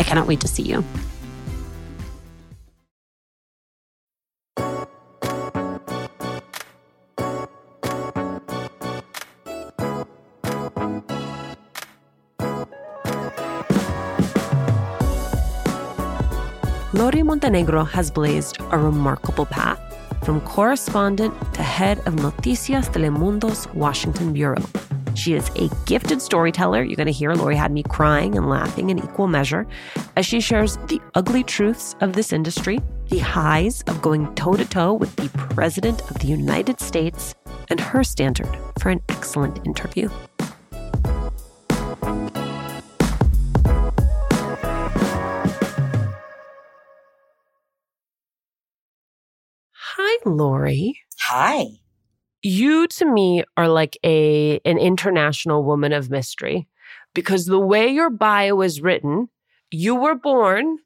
I cannot wait to see you. Lori Montenegro has blazed a remarkable path from correspondent to head of Noticias Telemundo's Washington Bureau. She is a gifted storyteller. You're going to hear Lori had me crying and laughing in equal measure as she shares the ugly truths of this industry, the highs of going toe to toe with the President of the United States, and her standard for an excellent interview. Hi, Lori. Hi you to me are like a an international woman of mystery because the way your bio is written, you were born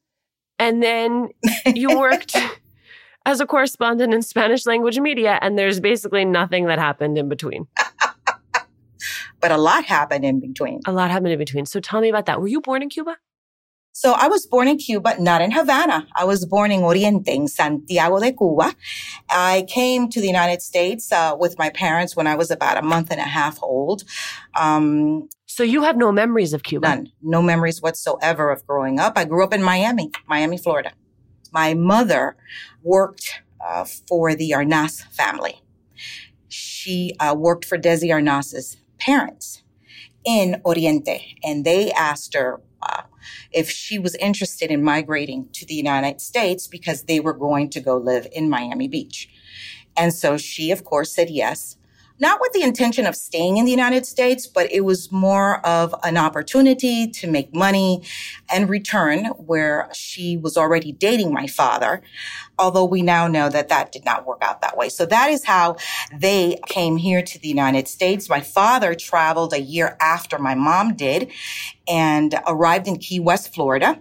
and then you worked as a correspondent in Spanish language media and there's basically nothing that happened in between. but a lot happened in between. A lot happened in between. So tell me about that. Were you born in Cuba? So I was born in Cuba, not in Havana. I was born in Oriente, in Santiago de Cuba. I came to the United States uh, with my parents when I was about a month and a half old. Um, so you have no memories of Cuba? None. No memories whatsoever of growing up. I grew up in Miami, Miami, Florida. My mother worked uh, for the Arnaz family. She uh, worked for Desi Arnaz's parents in Oriente, and they asked her, if she was interested in migrating to the United States because they were going to go live in Miami Beach. And so she, of course, said yes not with the intention of staying in the United States, but it was more of an opportunity to make money and return where she was already dating my father. Although we now know that that did not work out that way. So that is how they came here to the United States. My father traveled a year after my mom did and arrived in Key West, Florida.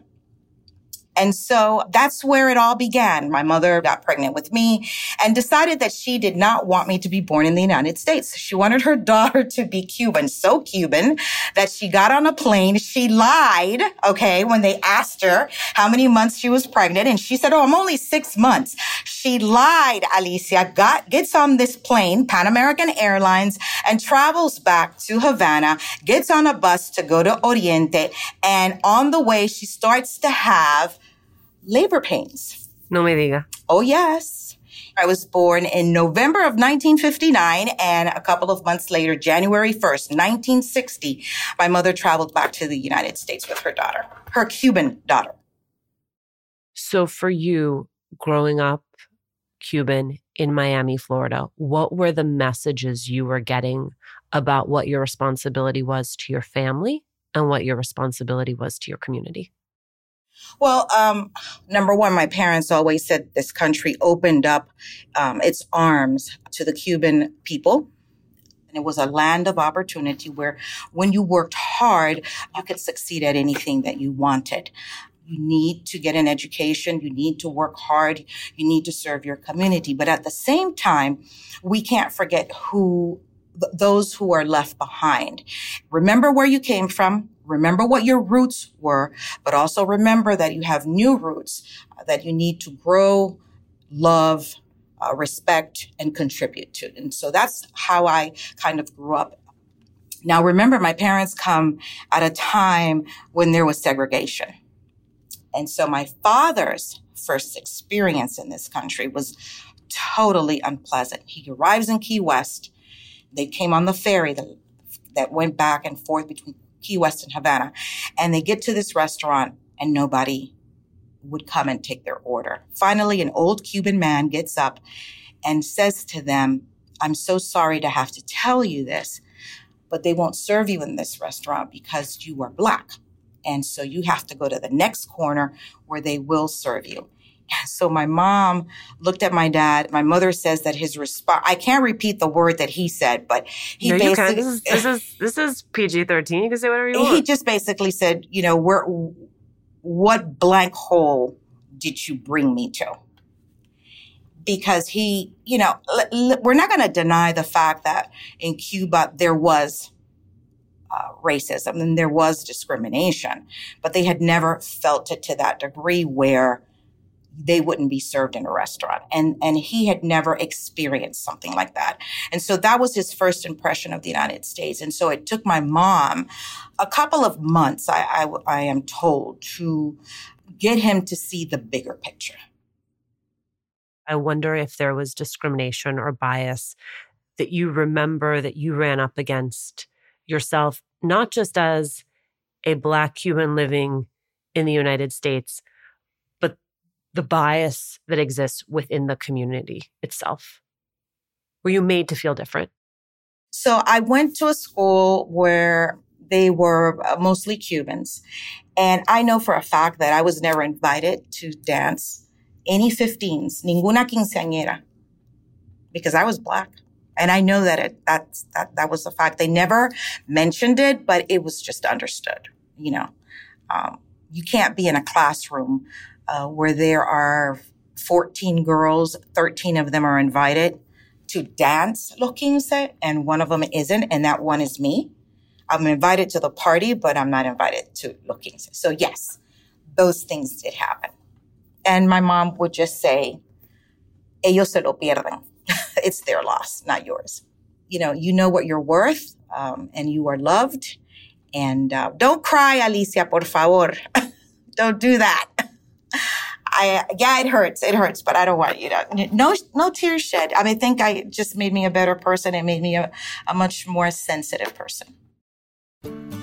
And so that's where it all began. My mother got pregnant with me and decided that she did not want me to be born in the United States. She wanted her daughter to be Cuban, so Cuban that she got on a plane. She lied, okay, when they asked her how many months she was pregnant. And she said, Oh, I'm only six months. She lied, Alicia, got, gets on this plane, Pan American Airlines, and travels back to Havana, gets on a bus to go to Oriente. And on the way, she starts to have labor pains. No me diga. Oh, yes. I was born in November of 1959, and a couple of months later, January 1st, 1960, my mother traveled back to the United States with her daughter, her Cuban daughter. So, for you, growing up Cuban in Miami, Florida, what were the messages you were getting about what your responsibility was to your family and what your responsibility was to your community? Well, um, number one, my parents always said this country opened up um, its arms to the Cuban people. And it was a land of opportunity where when you worked hard, you could succeed at anything that you wanted. You need to get an education. You need to work hard. You need to serve your community. But at the same time, we can't forget who th- those who are left behind. Remember where you came from. Remember what your roots were, but also remember that you have new roots uh, that you need to grow, love, uh, respect, and contribute to. And so that's how I kind of grew up. Now, remember, my parents come at a time when there was segregation. And so my father's first experience in this country was totally unpleasant. He arrives in Key West. They came on the ferry that, that went back and forth between Key West and Havana. And they get to this restaurant and nobody would come and take their order. Finally, an old Cuban man gets up and says to them, I'm so sorry to have to tell you this, but they won't serve you in this restaurant because you are black. And so you have to go to the next corner where they will serve you. So my mom looked at my dad. My mother says that his response, I can't repeat the word that he said, but he No, basically. This is this is this is PG thirteen. You can say whatever you want. he just basically said, you know, where, what blank hole did you bring me to? Because he, you know, l- l- we're not going to deny the fact that in Cuba there was uh, racism and there was discrimination, but they had never felt it to that degree where they wouldn't be served in a restaurant. And, and he had never experienced something like that. And so that was his first impression of the United States. And so it took my mom a couple of months, I, I, I am told, to get him to see the bigger picture. I wonder if there was discrimination or bias that you remember that you ran up against yourself, not just as a Black human living in the United States, the bias that exists within the community itself. Were you made to feel different? So I went to a school where they were uh, mostly Cubans. And I know for a fact that I was never invited to dance any 15s, ninguna quinceañera, because I was black. And I know that it, that's, that, that was a fact. They never mentioned it, but it was just understood, you know. Um, you can't be in a classroom uh, where there are 14 girls, 13 of them are invited to dance Los Quince, and one of them isn't, and that one is me. I'm invited to the party, but I'm not invited to Los Quince. So yes, those things did happen. And my mom would just say, ellos se lo pierden. it's their loss, not yours. You know, you know what you're worth, um, and you are loved. And uh, don't cry, Alicia, por favor. don't do that. I yeah, it hurts. It hurts, but I don't want you to no no tears shed. I mean, I think I just made me a better person. It made me a, a much more sensitive person.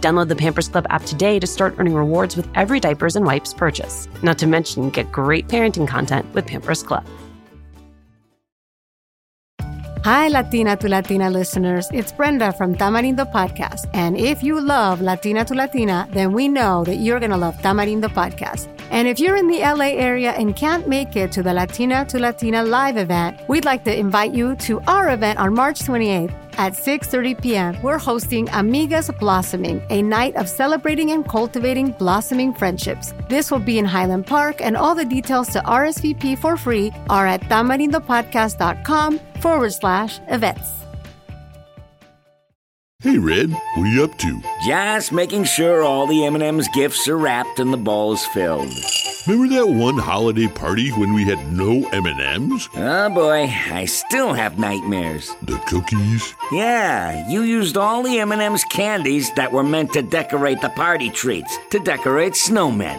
Download the Pampers Club app today to start earning rewards with every diapers and wipes purchase. Not to mention, get great parenting content with Pampers Club. Hi, Latina to Latina listeners. It's Brenda from Tamarindo Podcast. And if you love Latina to Latina, then we know that you're going to love Tamarindo Podcast. And if you're in the LA area and can't make it to the Latina to Latina live event, we'd like to invite you to our event on March 28th. At 6:30 p.m. We're hosting Amigas Blossoming, a night of celebrating and cultivating blossoming friendships. This will be in Highland Park, and all the details to RSVP for free are at tamarindopodcast.com forward slash events. Hey, Red, what are you up to? Just making sure all the M&M's gifts are wrapped and the ball's filled. Remember that one holiday party when we had no M&Ms? Oh boy, I still have nightmares. The cookies? Yeah, you used all the M&M's candies that were meant to decorate the party treats, to decorate snowmen.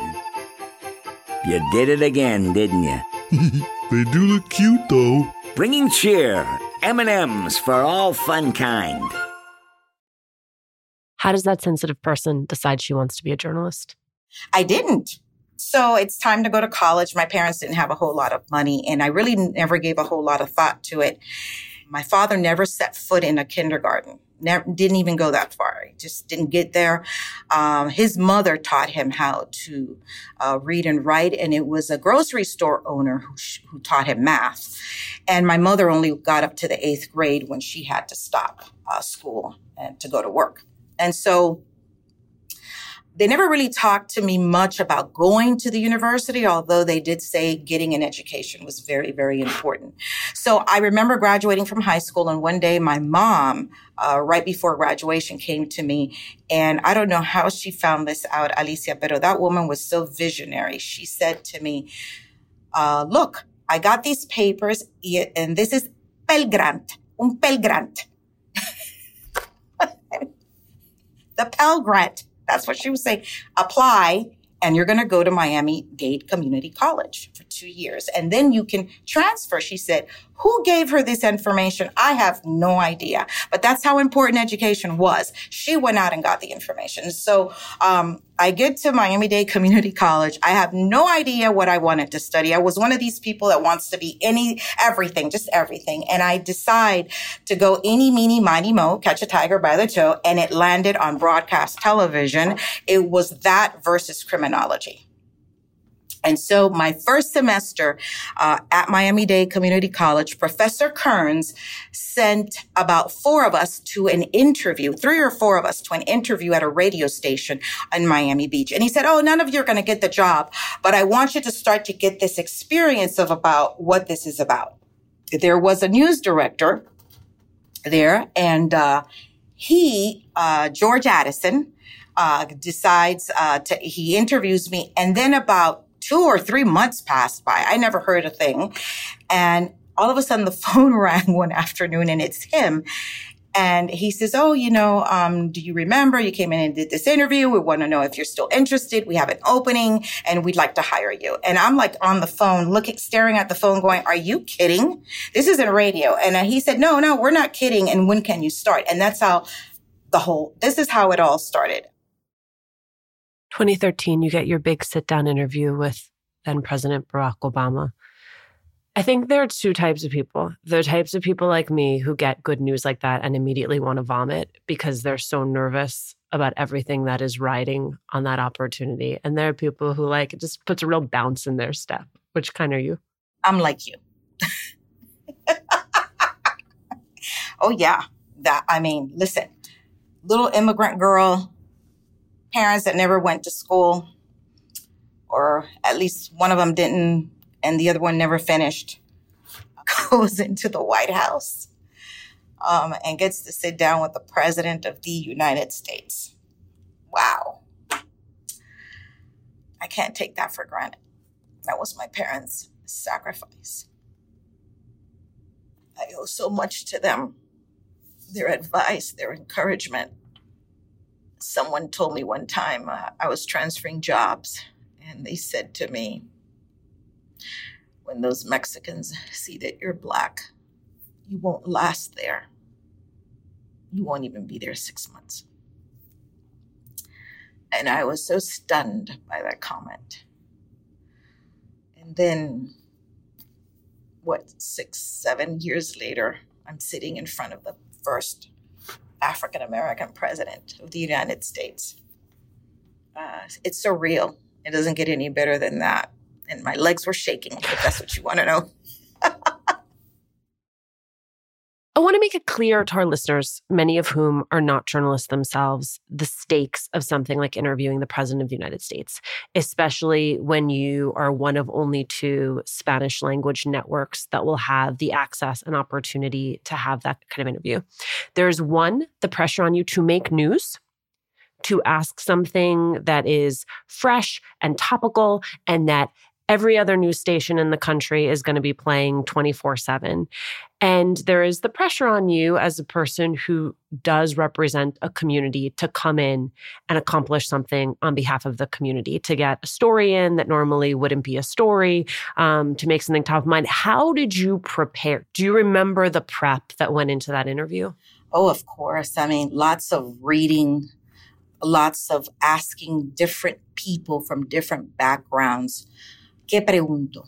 You did it again, didn't you? they do look cute though. Bringing cheer, M&M's for all fun kind. How does that sensitive person decide she wants to be a journalist? I didn't. So it's time to go to college. My parents didn't have a whole lot of money, and I really never gave a whole lot of thought to it. My father never set foot in a kindergarten. Never, didn't even go that far. He just didn't get there. Um, his mother taught him how to uh, read and write, and it was a grocery store owner who, sh- who taught him math. And my mother only got up to the eighth grade when she had to stop uh, school and to go to work. And so they never really talked to me much about going to the university, although they did say getting an education was very, very important. So I remember graduating from high school, and one day my mom, uh, right before graduation, came to me, and I don't know how she found this out, Alicia, but that woman was so visionary. She said to me, uh, "Look, I got these papers, and this is Pell Grant, un Pell Grant." the Pell Grant. That's what she was saying. Apply and you're going to go to Miami Dade Community College for two years. And then you can transfer. She said, who gave her this information? I have no idea, but that's how important education was. She went out and got the information. So, um, I get to Miami Dade Community College. I have no idea what I wanted to study. I was one of these people that wants to be any, everything, just everything. And I decide to go any, meeny, miny, mo, catch a tiger by the toe. And it landed on broadcast television. It was that versus criminology. And so my first semester uh, at Miami Dade Community College, Professor Kearns sent about four of us to an interview, three or four of us to an interview at a radio station in Miami Beach. And he said, Oh, none of you are going to get the job, but I want you to start to get this experience of about what this is about. There was a news director there and, uh, he, uh, George Addison, uh, decides, uh, to, he interviews me. And then about two or three months passed by. I never heard a thing. And all of a sudden the phone rang one afternoon and it's him. And he says, Oh, you know, um, do you remember you came in and did this interview? We want to know if you're still interested. We have an opening and we'd like to hire you. And I'm like on the phone, looking, staring at the phone going, Are you kidding? This isn't radio. And he said, No, no, we're not kidding. And when can you start? And that's how the whole, this is how it all started. 2013, you get your big sit down interview with then President Barack Obama. I think there are two types of people. There are types of people like me who get good news like that and immediately want to vomit because they're so nervous about everything that is riding on that opportunity. And there are people who like it just puts a real bounce in their step. Which kind are you? I'm like you. oh yeah. That I mean, listen, little immigrant girl parents that never went to school, or at least one of them didn't, and the other one never finished, goes into the White House um, and gets to sit down with the President of the United States. Wow. I can't take that for granted. That was my parents' sacrifice. I owe so much to them, their advice, their encouragement someone told me one time uh, I was transferring jobs, and they said to me, when those Mexicans see that you're black, you won't last there. You won't even be there six months. And I was so stunned by that comment. And then, what, six, seven years later, I'm sitting in front of the first African American president of the United States. Uh, it's surreal. It doesn't get any better than that. And my legs were shaking, if that's what you want to know. I want to make it clear to our listeners, many of whom are not journalists themselves, the stakes of something like interviewing the President of the United States, especially when you are one of only two Spanish language networks that will have the access and opportunity to have that kind of interview. There's one, the pressure on you to make news to ask something that is fresh and topical and that every other news station in the country is going to be playing 24 7. And there is the pressure on you as a person who does represent a community to come in and accomplish something on behalf of the community, to get a story in that normally wouldn't be a story, um, to make something top of mind. How did you prepare? Do you remember the prep that went into that interview? Oh, of course. I mean, lots of reading, lots of asking different people from different backgrounds ¿Qué pregunto?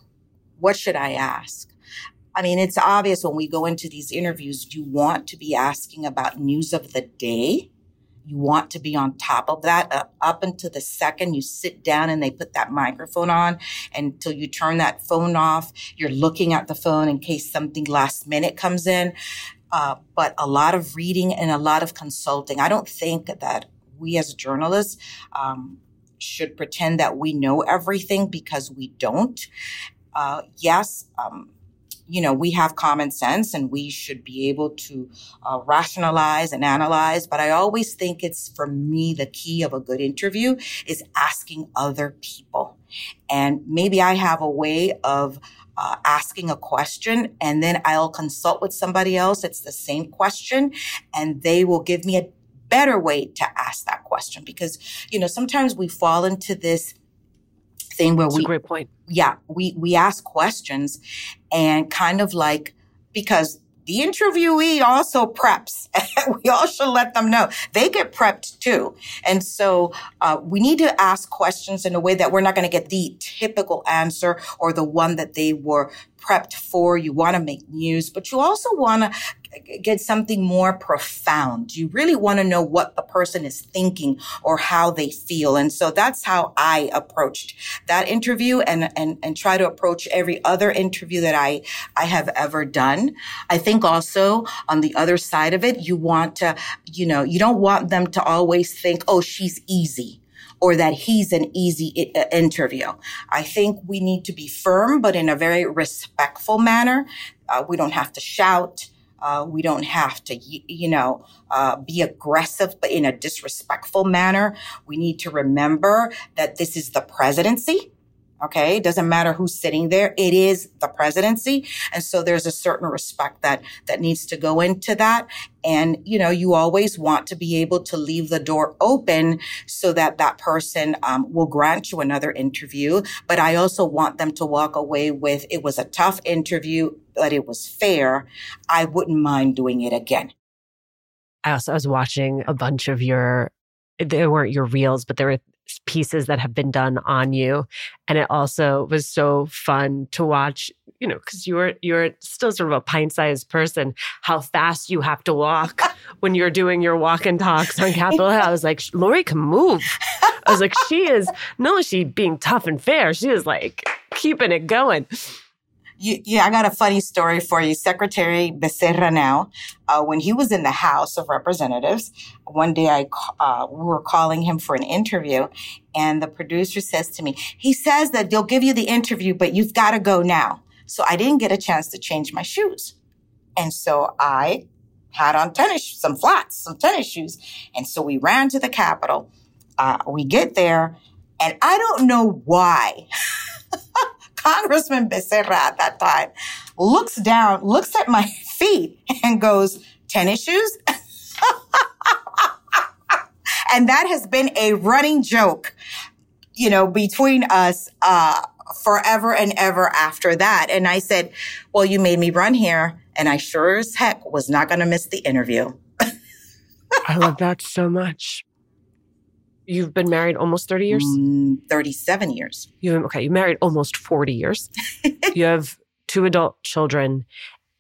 What should I ask? I mean, it's obvious when we go into these interviews, you want to be asking about news of the day. You want to be on top of that uh, up until the second you sit down and they put that microphone on until you turn that phone off. You're looking at the phone in case something last minute comes in. Uh, but a lot of reading and a lot of consulting. I don't think that we as journalists um, should pretend that we know everything because we don't. Uh, yes, um, you know, we have common sense and we should be able to uh, rationalize and analyze. But I always think it's for me, the key of a good interview is asking other people. And maybe I have a way of uh, asking a question and then I'll consult with somebody else. It's the same question and they will give me a better way to ask that question because, you know, sometimes we fall into this thing where That's we, great point. Yeah, we, we ask questions and kind of like, because the interviewee also preps. we all should let them know they get prepped too. And so uh, we need to ask questions in a way that we're not going to get the typical answer or the one that they were prepped for. You want to make news, but you also want to get something more profound. You really want to know what the person is thinking or how they feel. And so that's how I approached that interview and, and, and try to approach every other interview that I, I have ever done. I think also on the other side of it, you want to, you know, you don't want them to always think, oh, she's easy or that he's an easy I- interview. I think we need to be firm, but in a very respectful manner. Uh, we don't have to shout. Uh, we don't have to, you know, uh, be aggressive, but in a disrespectful manner. We need to remember that this is the presidency. Okay. It doesn't matter who's sitting there. It is the presidency. And so there's a certain respect that, that needs to go into that. And, you know, you always want to be able to leave the door open so that that person um, will grant you another interview. But I also want them to walk away with it was a tough interview, but it was fair. I wouldn't mind doing it again. I also I was watching a bunch of your there weren't your reels, but there were pieces that have been done on you. And it also was so fun to watch, you know, because you're you're still sort of a pint-sized person, how fast you have to walk when you're doing your walk and talks on Capitol Hill. I was like, Lori can move. I was like, she is no, she being tough and fair. She is like keeping it going. You, yeah, I got a funny story for you. Secretary Becerra now, uh, when he was in the House of Representatives, one day I uh, we were calling him for an interview, and the producer says to me, he says that they'll give you the interview, but you've got to go now. So I didn't get a chance to change my shoes, and so I had on tennis, some flats, some tennis shoes, and so we ran to the Capitol. Uh, we get there, and I don't know why. Congressman Becerra at that time looks down, looks at my feet and goes, tennis shoes? and that has been a running joke, you know, between us, uh, forever and ever after that. And I said, well, you made me run here and I sure as heck was not going to miss the interview. I love that so much. You've been married almost 30 years? Mm, 37 years. You okay, you married almost 40 years. you have two adult children.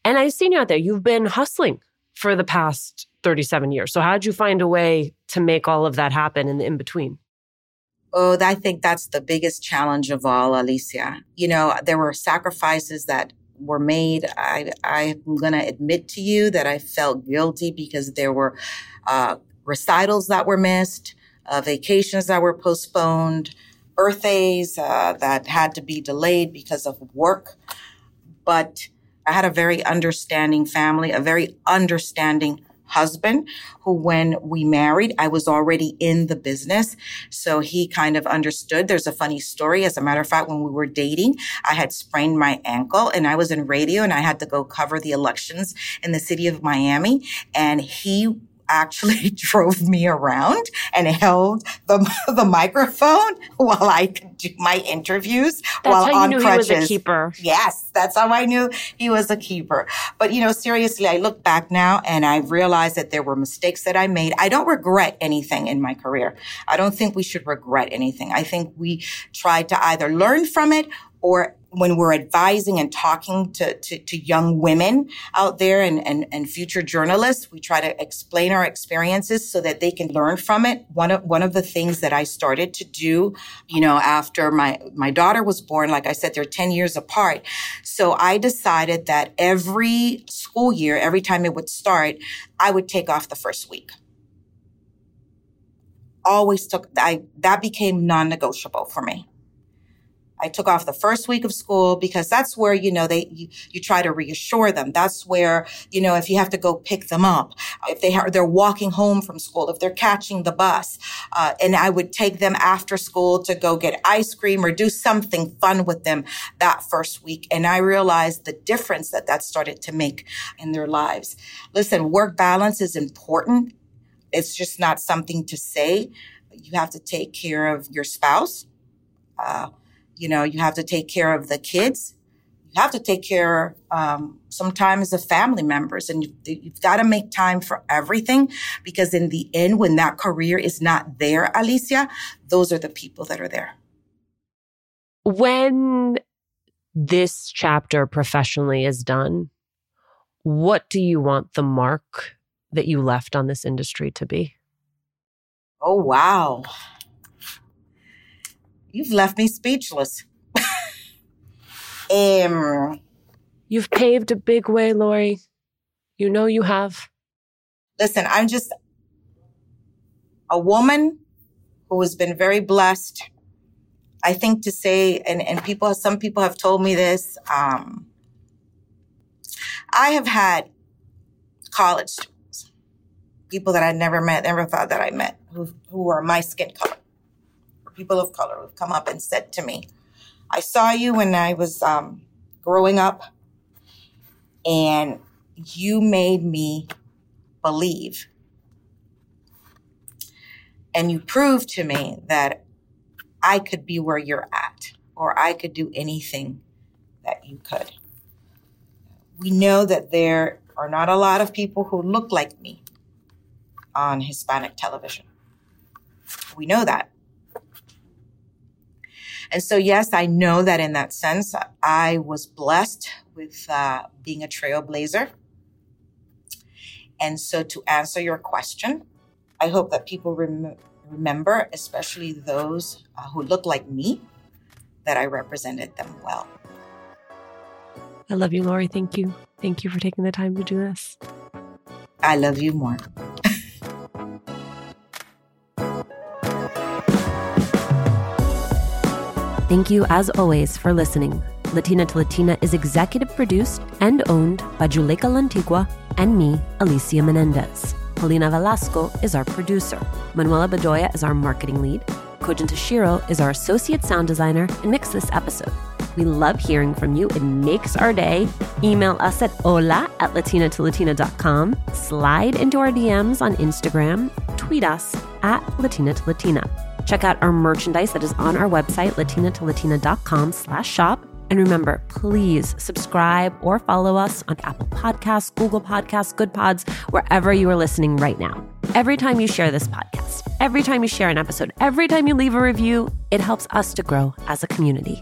And I've seen you out there. You've been hustling for the past 37 years. So how did you find a way to make all of that happen in the in between? Oh, I think that's the biggest challenge of all, Alicia. You know, there were sacrifices that were made, I, I'm going to admit to you that I felt guilty because there were uh, recitals that were missed, uh, vacations that were postponed, birthdays uh, that had to be delayed because of work. But I had a very understanding family, a very understanding husband who, when we married, I was already in the business. So he kind of understood. There's a funny story. As a matter of fact, when we were dating, I had sprained my ankle and I was in radio and I had to go cover the elections in the city of Miami. And he actually drove me around and held the, the microphone while I could do my interviews that's while on new crutches. he was a keeper. Yes, that's how I knew he was a keeper. But you know, seriously, I look back now and I realize that there were mistakes that I made. I don't regret anything in my career. I don't think we should regret anything. I think we tried to either learn from it or when we're advising and talking to, to, to, young women out there and, and, and future journalists, we try to explain our experiences so that they can learn from it. One of, one of the things that I started to do, you know, after my, my daughter was born, like I said, they're 10 years apart. So I decided that every school year, every time it would start, I would take off the first week always took I that became non-negotiable for me. I took off the first week of school because that's where, you know, they, you, you, try to reassure them. That's where, you know, if you have to go pick them up, if they are, they're walking home from school, if they're catching the bus, uh, and I would take them after school to go get ice cream or do something fun with them that first week. And I realized the difference that that started to make in their lives. Listen, work balance is important. It's just not something to say. You have to take care of your spouse. Uh, you know, you have to take care of the kids. You have to take care um, sometimes of family members, and you, you've got to make time for everything because in the end, when that career is not there, Alicia, those are the people that are there. When this chapter professionally is done, what do you want the mark that you left on this industry to be? Oh, wow. You've left me speechless. um, You've paved a big way, Lori. You know you have. Listen, I'm just a woman who has been very blessed. I think to say, and, and people, some people have told me this. Um, I have had college students, people that I'd never met, never thought that I met, who, who are my skin color people of color who've come up and said to me, I saw you when I was um, growing up, and you made me believe. And you proved to me that I could be where you're at, or I could do anything that you could. We know that there are not a lot of people who look like me on Hispanic television. We know that. And so, yes, I know that in that sense, I was blessed with uh, being a trailblazer. And so, to answer your question, I hope that people rem- remember, especially those uh, who look like me, that I represented them well. I love you, Lori. Thank you. Thank you for taking the time to do this. I love you more. Thank you, as always, for listening. Latina to Latina is executive produced and owned by Juleyka Lantigua and me, Alicia Menendez. Paulina Velasco is our producer. Manuela Bedoya is our marketing lead. Kojin Tashiro is our associate sound designer and mixed this episode. We love hearing from you. It makes our day. Email us at hola at latinatolatina.com. Slide into our DMs on Instagram. Tweet us at Latina to Latina. Check out our merchandise that is on our website, latinatolatina.com slash shop. And remember, please subscribe or follow us on Apple Podcasts, Google Podcasts, Good Pods, wherever you are listening right now. Every time you share this podcast, every time you share an episode, every time you leave a review, it helps us to grow as a community.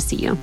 to see you.